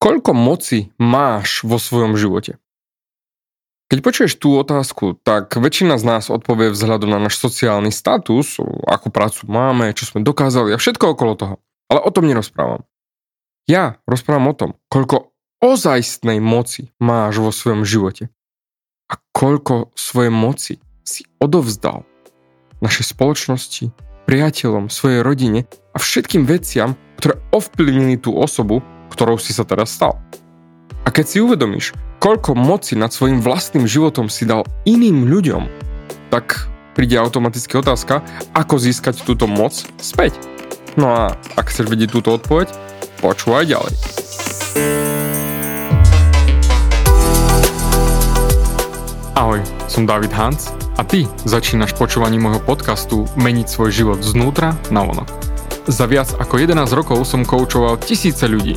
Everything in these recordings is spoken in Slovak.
Koľko moci máš vo svojom živote? Keď počuješ tú otázku, tak väčšina z nás odpovie vzhľadom na náš sociálny status, akú prácu máme, čo sme dokázali a všetko okolo toho. Ale o tom nerozprávam. Ja rozprávam o tom, koľko ozajstnej moci máš vo svojom živote a koľko svojej moci si odovzdal našej spoločnosti, priateľom, svojej rodine a všetkým veciam, ktoré ovplyvnili tú osobu, ktorou si sa teraz stal. A keď si uvedomíš, koľko moci nad svojim vlastným životom si dal iným ľuďom, tak príde automaticky otázka, ako získať túto moc späť. No a ak chceš vidieť túto odpoveď, počúvaj ďalej. Ahoj, som David Hans a ty začínaš počúvanie môjho podcastu Meniť svoj život znútra na vonok. Za viac ako 11 rokov som koučoval tisíce ľudí.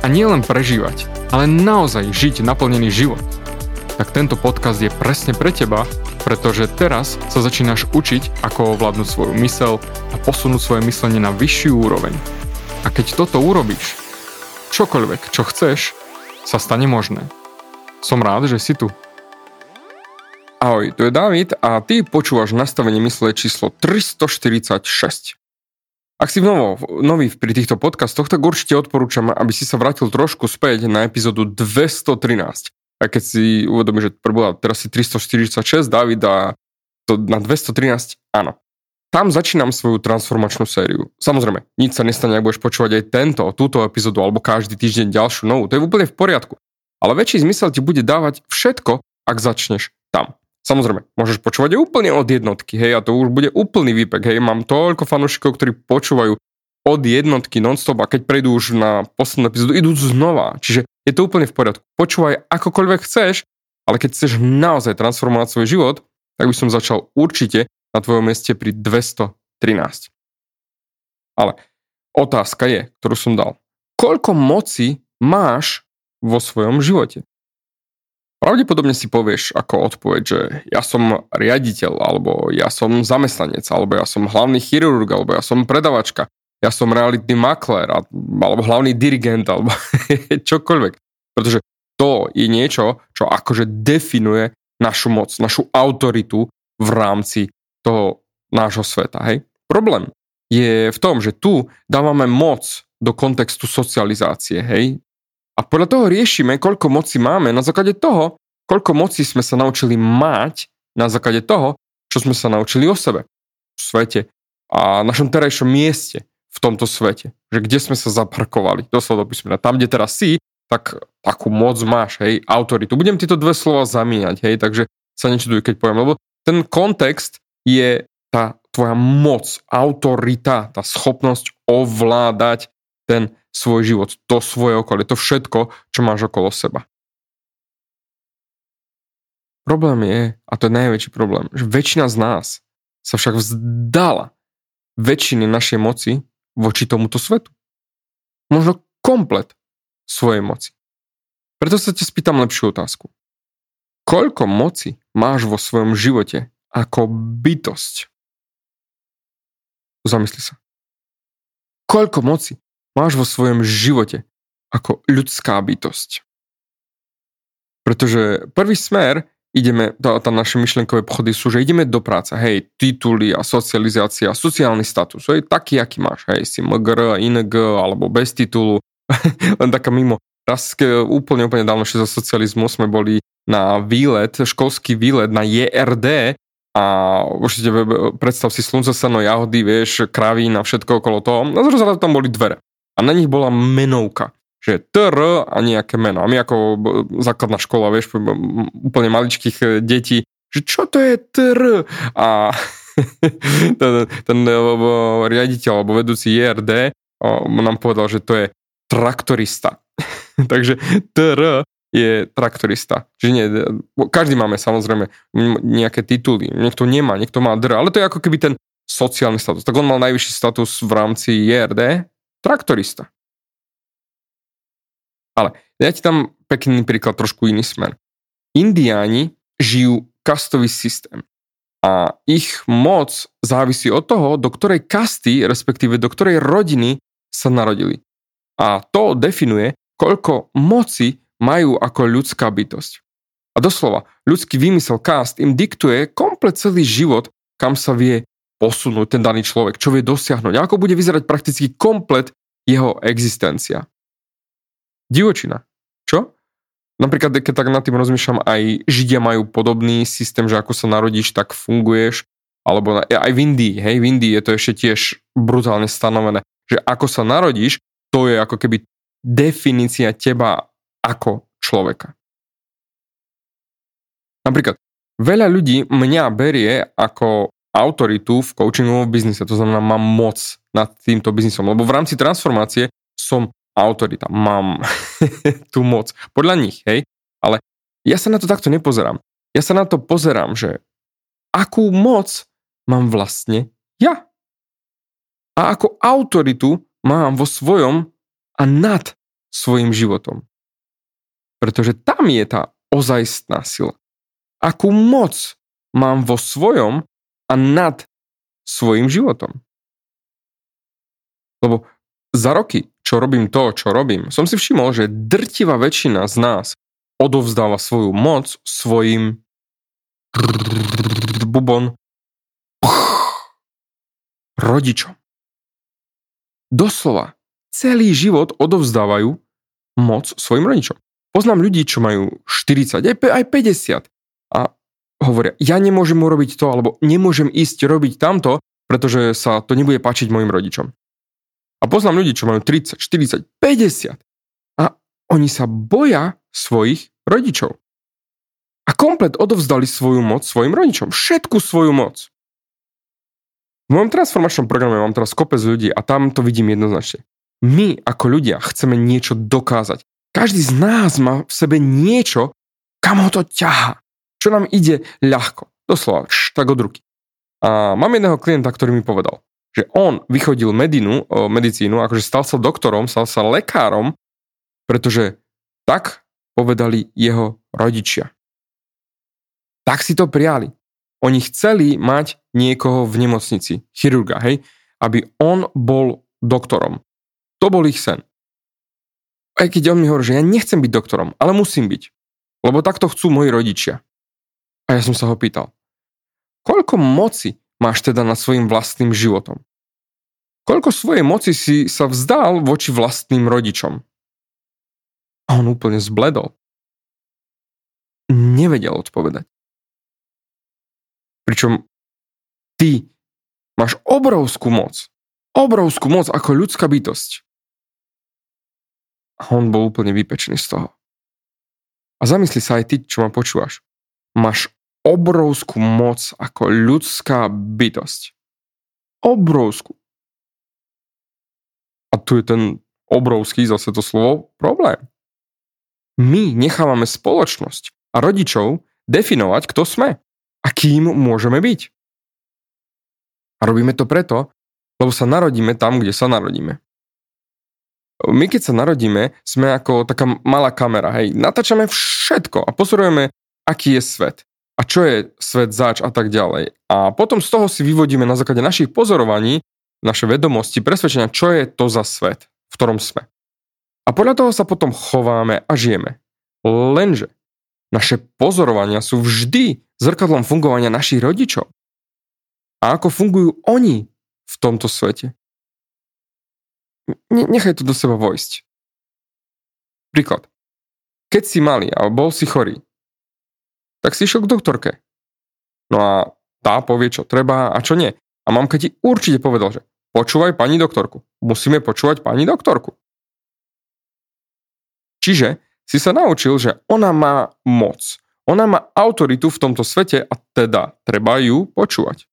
a nielen prežívať, ale naozaj žiť naplnený život, tak tento podcast je presne pre teba, pretože teraz sa začínaš učiť, ako ovládnuť svoju mysel a posunúť svoje myslenie na vyššiu úroveň. A keď toto urobíš, čokoľvek, čo chceš, sa stane možné. Som rád, že si tu. Ahoj, tu je David a ty počúvaš nastavenie mysle číslo 346. Ak si novo, nový pri týchto podcastoch, tak určite odporúčam, aby si sa vrátil trošku späť na epizódu 213. A keď si uvedomíš, že prebola teraz si 346, David a to na 213, áno. Tam začínam svoju transformačnú sériu. Samozrejme, nič sa nestane, ak budeš počúvať aj tento, túto epizódu alebo každý týždeň ďalšiu novú. To je úplne v poriadku. Ale väčší zmysel ti bude dávať všetko, ak začneš tam. Samozrejme, môžeš počúvať úplne od jednotky, hej, a to už bude úplný výpek, hej, mám toľko fanúšikov, ktorí počúvajú od jednotky non-stop a keď prejdú už na poslednú epizódu, idú znova. Čiže je to úplne v poriadku. Počúvaj akokoľvek chceš, ale keď chceš naozaj transformovať svoj život, tak by som začal určite na tvojom mieste pri 213. Ale otázka je, ktorú som dal. Koľko moci máš vo svojom živote. Pravdepodobne si povieš ako odpoveď, že ja som riaditeľ, alebo ja som zamestnanec, alebo ja som hlavný chirurg, alebo ja som predavačka, ja som realitný makler, alebo hlavný dirigent, alebo čokoľvek. Pretože to je niečo, čo akože definuje našu moc, našu autoritu v rámci toho nášho sveta. Hej? Problém je v tom, že tu dávame moc do kontextu socializácie, hej, a podľa toho riešime, koľko moci máme na základe toho, koľko moci sme sa naučili mať na základe toho, čo sme sa naučili o sebe, v svete a našom terajšom mieste v tomto svete. Že kde sme sa zaparkovali, doslova do písmena. Tam, kde teraz si, tak takú moc máš, hej, autoritu. Budem tieto dve slova zamíňať, hej, takže sa nečuduj, keď poviem, lebo ten kontext je tá tvoja moc, autorita, tá schopnosť ovládať ten svoj život, to svoje okolie, to všetko, čo máš okolo seba. Problém je, a to je najväčší problém, že väčšina z nás sa však vzdala väčšiny našej moci voči tomuto svetu. Možno komplet svojej moci. Preto sa ťa spýtam lepšiu otázku. Koľko moci máš vo svojom živote ako bytosť? Zamysli sa. Koľko moci máš vo svojom živote ako ľudská bytosť. Pretože prvý smer, ideme, tá, tá naše myšlenkové pochody sú, že ideme do práce, hej, tituly a socializácia, sociálny status, hej, taký, aký máš, hej, si MGR, ING, alebo bez titulu, len taká mimo. Raz úplne, úplne dávno za socializmu sme boli na výlet, školský výlet na JRD a určite predstav si slunce, seno, jahody, vieš, kravín a všetko okolo toho. Na zrazu tam boli dvere a na nich bola menovka že TR a nejaké meno. A my ako základná škola, vieš, úplne maličkých e, detí, že čo to je TR? A ten, ten e, riaditeľ alebo vedúci JRD nám povedal, že to je traktorista. Takže TR je traktorista. Čiže nie, každý máme samozrejme nejaké tituly. Niekto nemá, niekto má DR, ale to je ako keby ten sociálny status. Tak on mal najvyšší status v rámci JRD, traktorista. Ale ja ti tam pekný príklad, trošku iný smer. Indiáni žijú kastový systém a ich moc závisí od toho, do ktorej kasty, respektíve do ktorej rodiny sa narodili. A to definuje, koľko moci majú ako ľudská bytosť. A doslova, ľudský výmysel cast im diktuje komplet celý život, kam sa vie posunúť ten daný človek, čo vie dosiahnuť, ako bude vyzerať prakticky komplet jeho existencia. Divočina. Čo? Napríklad, keď tak nad tým rozmýšľam, aj Židia majú podobný systém, že ako sa narodíš, tak funguješ, alebo aj v Indii, hej, v Indii je to ešte tiež brutálne stanovené, že ako sa narodíš, to je ako keby definícia teba ako človeka. Napríklad, veľa ľudí mňa berie ako autoritu v coachingovom biznise, to znamená, mám moc nad týmto biznisom, lebo v rámci transformácie som autorita, mám tú moc. Podľa nich, hej? Ale ja sa na to takto nepozerám. Ja sa na to pozerám, že akú moc mám vlastne ja. A ako autoritu mám vo svojom a nad svojim životom. Pretože tam je tá ozajstná sila. Akú moc mám vo svojom a nad svojim životom. Lebo za roky, čo robím to, čo robím, som si všimol, že drtivá väčšina z nás odovzdáva svoju moc svojim bubon rodičom. Doslova celý život odovzdávajú moc svojim rodičom. Poznám ľudí, čo majú 40, aj 50 a hovoria, ja nemôžem urobiť to, alebo nemôžem ísť robiť tamto, pretože sa to nebude páčiť mojim rodičom. A poznám ľudí, čo majú 30, 40, 50 a oni sa boja svojich rodičov. A komplet odovzdali svoju moc svojim rodičom. Všetku svoju moc. V mojom transformačnom programe mám teraz kopec ľudí a tam to vidím jednoznačne my ako ľudia chceme niečo dokázať. Každý z nás má v sebe niečo, kam ho to ťaha. Čo nám ide ľahko. Doslova, š, tak od ruky. A mám jedného klienta, ktorý mi povedal, že on vychodil medinu, medicínu, akože stal sa doktorom, stal sa lekárom, pretože tak povedali jeho rodičia. Tak si to prijali. Oni chceli mať niekoho v nemocnici, chirurga, hej, aby on bol doktorom. To bol ich sen. Aj keď on mi hovorí, že ja nechcem byť doktorom, ale musím byť. Lebo takto chcú moji rodičia. A ja som sa ho pýtal, koľko moci máš teda nad svojim vlastným životom? Koľko svojej moci si sa vzdal voči vlastným rodičom? A on úplne zbledol. Nevedel odpovedať. Pričom ty máš obrovskú moc. Obrovskú moc ako ľudská bytosť. A on bol úplne vypečený z toho. A zamysli sa aj ty, čo ma počúvaš. Máš obrovskú moc ako ľudská bytosť. Obrovskú. A tu je ten obrovský, zase to slovo, problém. My nechávame spoločnosť a rodičov definovať, kto sme a kým môžeme byť. A robíme to preto, lebo sa narodíme tam, kde sa narodíme my keď sa narodíme, sme ako taká malá kamera, hej, natáčame všetko a pozorujeme, aký je svet a čo je svet zač a tak ďalej. A potom z toho si vyvodíme na základe našich pozorovaní, naše vedomosti, presvedčenia, čo je to za svet, v ktorom sme. A podľa toho sa potom chováme a žijeme. Lenže naše pozorovania sú vždy zrkadlom fungovania našich rodičov. A ako fungujú oni v tomto svete nechaj to do seba vojsť. Príklad. Keď si malý a bol si chorý, tak si išiel k doktorke. No a tá povie, čo treba a čo nie. A mamka ti určite povedal, že počúvaj pani doktorku. Musíme počúvať pani doktorku. Čiže si sa naučil, že ona má moc. Ona má autoritu v tomto svete a teda treba ju počúvať.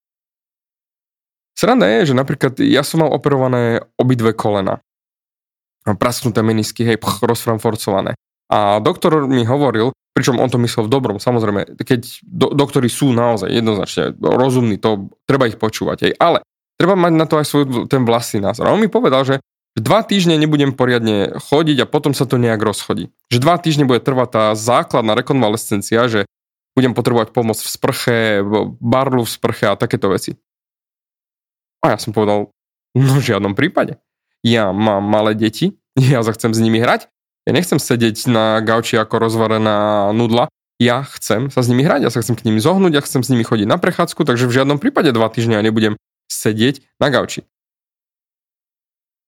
Sranda je, že napríklad ja som mal operované obidve kolena. prasknuté menisky, hej, pch, rozframforcované. A doktor mi hovoril, pričom on to myslel v dobrom, samozrejme, keď do, doktori sú naozaj jednoznačne rozumní, to treba ich počúvať, hej, ale treba mať na to aj svoj ten vlastný názor. A on mi povedal, že dva týždne nebudem poriadne chodiť a potom sa to nejak rozchodí. Že dva týždne bude trvať tá základná rekonvalescencia, že budem potrebovať pomoc v sprche, barlu v sprche a takéto veci. A ja som povedal, no v žiadnom prípade. Ja mám malé deti, ja sa chcem s nimi hrať ja nechcem sedieť na gauči ako rozvarená nudla. Ja chcem sa s nimi hrať, ja sa chcem k nimi zohnúť, ja chcem s nimi chodiť na prechádzku, takže v žiadnom prípade dva týždňa nebudem sedieť na gauči.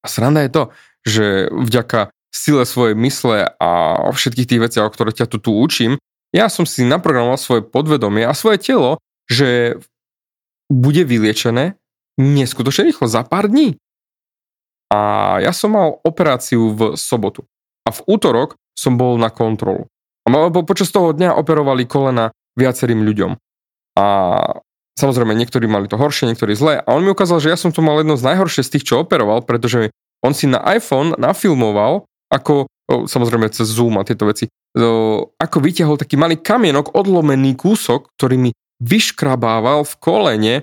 A sranda je to, že vďaka sile svojej mysle a všetkých tých vecí, o ktoré ťa tu, tu učím, ja som si naprogramoval svoje podvedomie a svoje telo, že bude vyliečené neskutočne rýchlo, za pár dní. A ja som mal operáciu v sobotu a v útorok som bol na kontrolu. A počas toho dňa operovali kolena viacerým ľuďom. A samozrejme, niektorí mali to horšie, niektorí zlé. A on mi ukázal, že ja som to mal jedno z najhoršie z tých, čo operoval, pretože on si na iPhone nafilmoval, ako, samozrejme cez Zoom a tieto veci, ako vyťahol taký malý kamienok, odlomený kúsok, ktorý mi vyškrabával v kolene,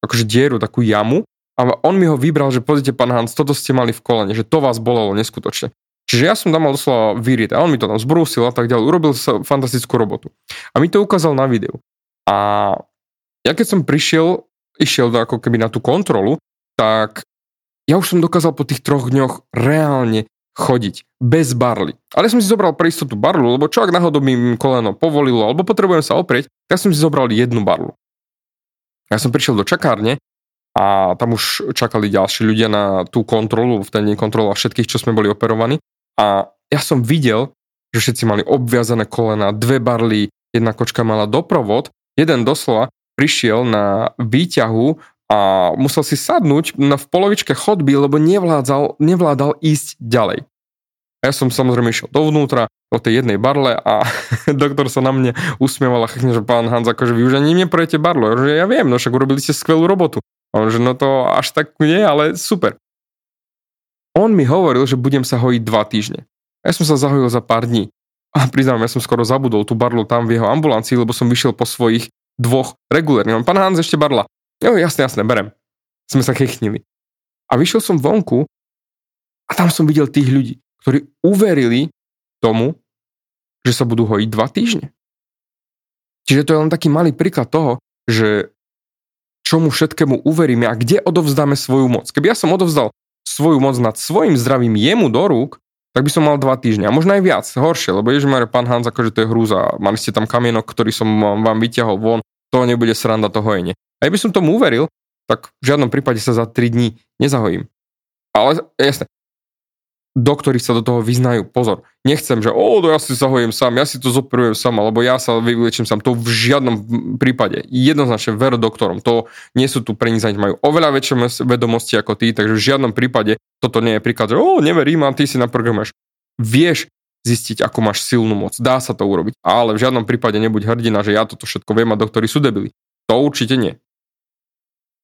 akože dieru, takú jamu, a on mi ho vybral, že pozrite, pán Hans, toto ste mali v kolene, že to vás bolelo neskutočne. Čiže ja som tam mal doslova vyriť a on mi to tam zbrúsil a tak ďalej. Urobil sa fantastickú robotu. A mi to ukázal na videu. A ja keď som prišiel, išiel do, ako keby na tú kontrolu, tak ja už som dokázal po tých troch dňoch reálne chodiť bez barly. Ale ja som si zobral pre istotu barlu, lebo čo ak náhodou mi koleno povolilo, alebo potrebujem sa oprieť, tak som si zobral jednu barlu. Ja som prišiel do čakárne a tam už čakali ďalší ľudia na tú kontrolu, v ten deň kontrola všetkých, čo sme boli operovaní. A ja som videl, že všetci mali obviazané kolena, dve barly, jedna kočka mala doprovod, jeden doslova prišiel na výťahu a musel si sadnúť na, v polovičke chodby, lebo nevládal, nevládal ísť ďalej. A ja som samozrejme išiel dovnútra, do tej jednej barle a doktor sa na mne usmieval a chykne, že pán Hans, akože vy už ani neprojete barlo. Ja, že ja viem, no však urobili ste skvelú robotu. A on, že no to až tak nie, ale super on mi hovoril, že budem sa hojiť dva týždne. Ja som sa zahojil za pár dní. A priznám, ja som skoro zabudol tú barlu tam v jeho ambulancii, lebo som vyšiel po svojich dvoch regulérne. Pán Hans, ešte barla. Jo, jasne, jasne, berem. Sme sa kechnili. A vyšiel som vonku a tam som videl tých ľudí, ktorí uverili tomu, že sa budú hojiť dva týždne. Čiže to je len taký malý príklad toho, že čomu všetkému uveríme a kde odovzdáme svoju moc. Keby ja som odovzdal svoju moc nad svojim zdravím jemu do rúk, tak by som mal dva týždňa. A možno aj viac, horšie, lebo ježišmarja, pán Hans, akože to je hrúza. Mali ste tam kamienok, ktorý som vám vyťahol von, to nebude sranda to hojenie. A by som tomu uveril, tak v žiadnom prípade sa za 3 dní nezahojím. Ale jasne, doktori sa do toho vyznajú. Pozor, nechcem, že o, ja si zahojem sám, ja si to zoperujem sám, alebo ja sa vyliečím sám. To v žiadnom prípade. Jednoznačne ver doktorom. To nie sú tu pre nich majú oveľa väčšie vedomosti ako ty, takže v žiadnom prípade toto nie je príklad, že o, neverím a ty si naprogramuješ. Vieš zistiť, ako máš silnú moc. Dá sa to urobiť. Ale v žiadnom prípade nebuď hrdina, že ja toto všetko viem a doktori sú debili. To určite nie.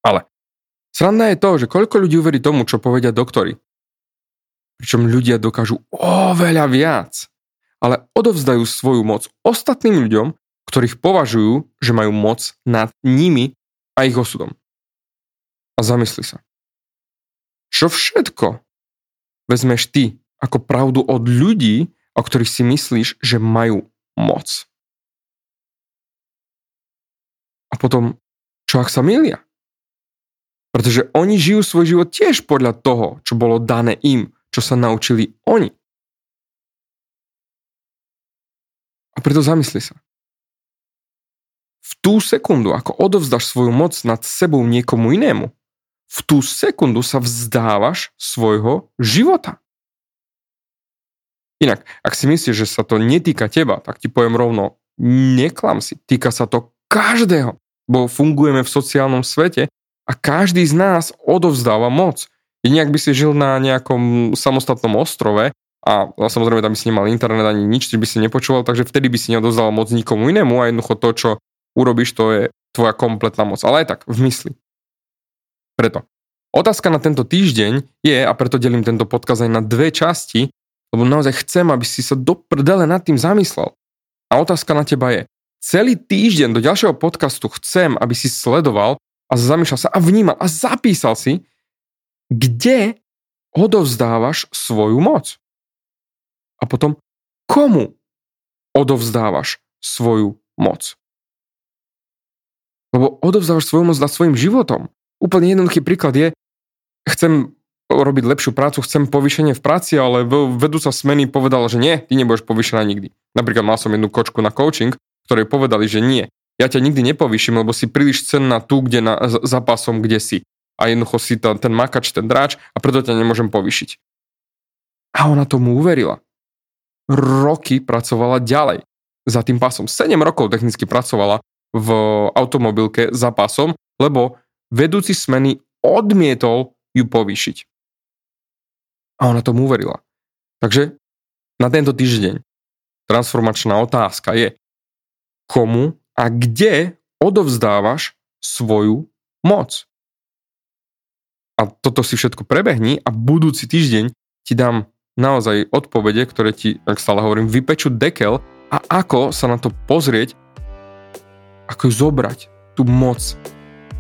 Ale sranda je to, že koľko ľudí uverí tomu, čo povedia doktori. Pričom ľudia dokážu oveľa viac, ale odovzdajú svoju moc ostatným ľuďom, ktorých považujú, že majú moc nad nimi a ich osudom. A zamysli sa. Čo všetko vezmeš ty ako pravdu od ľudí, o ktorých si myslíš, že majú moc? A potom, čo ak sa milia? Pretože oni žijú svoj život tiež podľa toho, čo bolo dané im, čo sa naučili oni. A preto zamysli sa. V tú sekundu, ako odovzdaš svoju moc nad sebou niekomu inému, v tú sekundu sa vzdávaš svojho života. Inak, ak si myslíš, že sa to netýka teba, tak ti poviem rovno, neklam si, týka sa to každého, bo fungujeme v sociálnom svete a každý z nás odovzdáva moc. Jedine ak by si žil na nejakom samostatnom ostrove a samozrejme tam by si nemal internet ani nič, by si nepočúval, takže vtedy by si neodozdal moc nikomu inému a jednoducho to, čo urobíš, to je tvoja kompletná moc. Ale aj tak, v mysli. Preto, Otázka na tento týždeň je, a preto delím tento podkaz aj na dve časti, lebo naozaj chcem, aby si sa do prdele nad tým zamyslel. A otázka na teba je, celý týždeň do ďalšieho podcastu chcem, aby si sledoval a zamýšľal sa a vnímal a zapísal si, kde odovzdávaš svoju moc. A potom, komu odovzdávaš svoju moc. Lebo odovzdávaš svoju moc nad svojim životom. Úplne jednoduchý príklad je, chcem robiť lepšiu prácu, chcem povýšenie v práci, ale vedúca smeny povedala, že nie, ty nebudeš povýšená nikdy. Napríklad mal som jednu kočku na coaching, ktorej povedali, že nie, ja ťa nikdy nepovýšim, lebo si príliš cenná tu, kde na, za pasom, kde si. A jednoducho si to, ten makač, ten dráč a preto ťa nemôžem povýšiť. A ona tomu uverila. Roky pracovala ďalej za tým pasom. 7 rokov technicky pracovala v automobilke za pasom, lebo vedúci smeny odmietol ju povýšiť. A ona tomu uverila. Takže na tento týždeň transformačná otázka je, komu a kde odovzdávaš svoju moc. A toto si všetko prebehni a budúci týždeň ti dám naozaj odpovede, ktoré ti, ak stále hovorím, vypečú dekel a ako sa na to pozrieť, ako ju zobrať, tú moc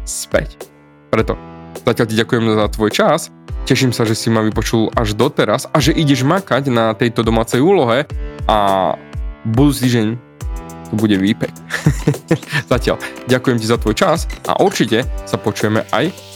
späť. Preto zatiaľ ti ďakujem za tvoj čas, teším sa, že si ma vypočul až doteraz a že ideš makať na tejto domácej úlohe a budúci týždeň to bude výpek. zatiaľ ďakujem ti za tvoj čas a určite sa počujeme aj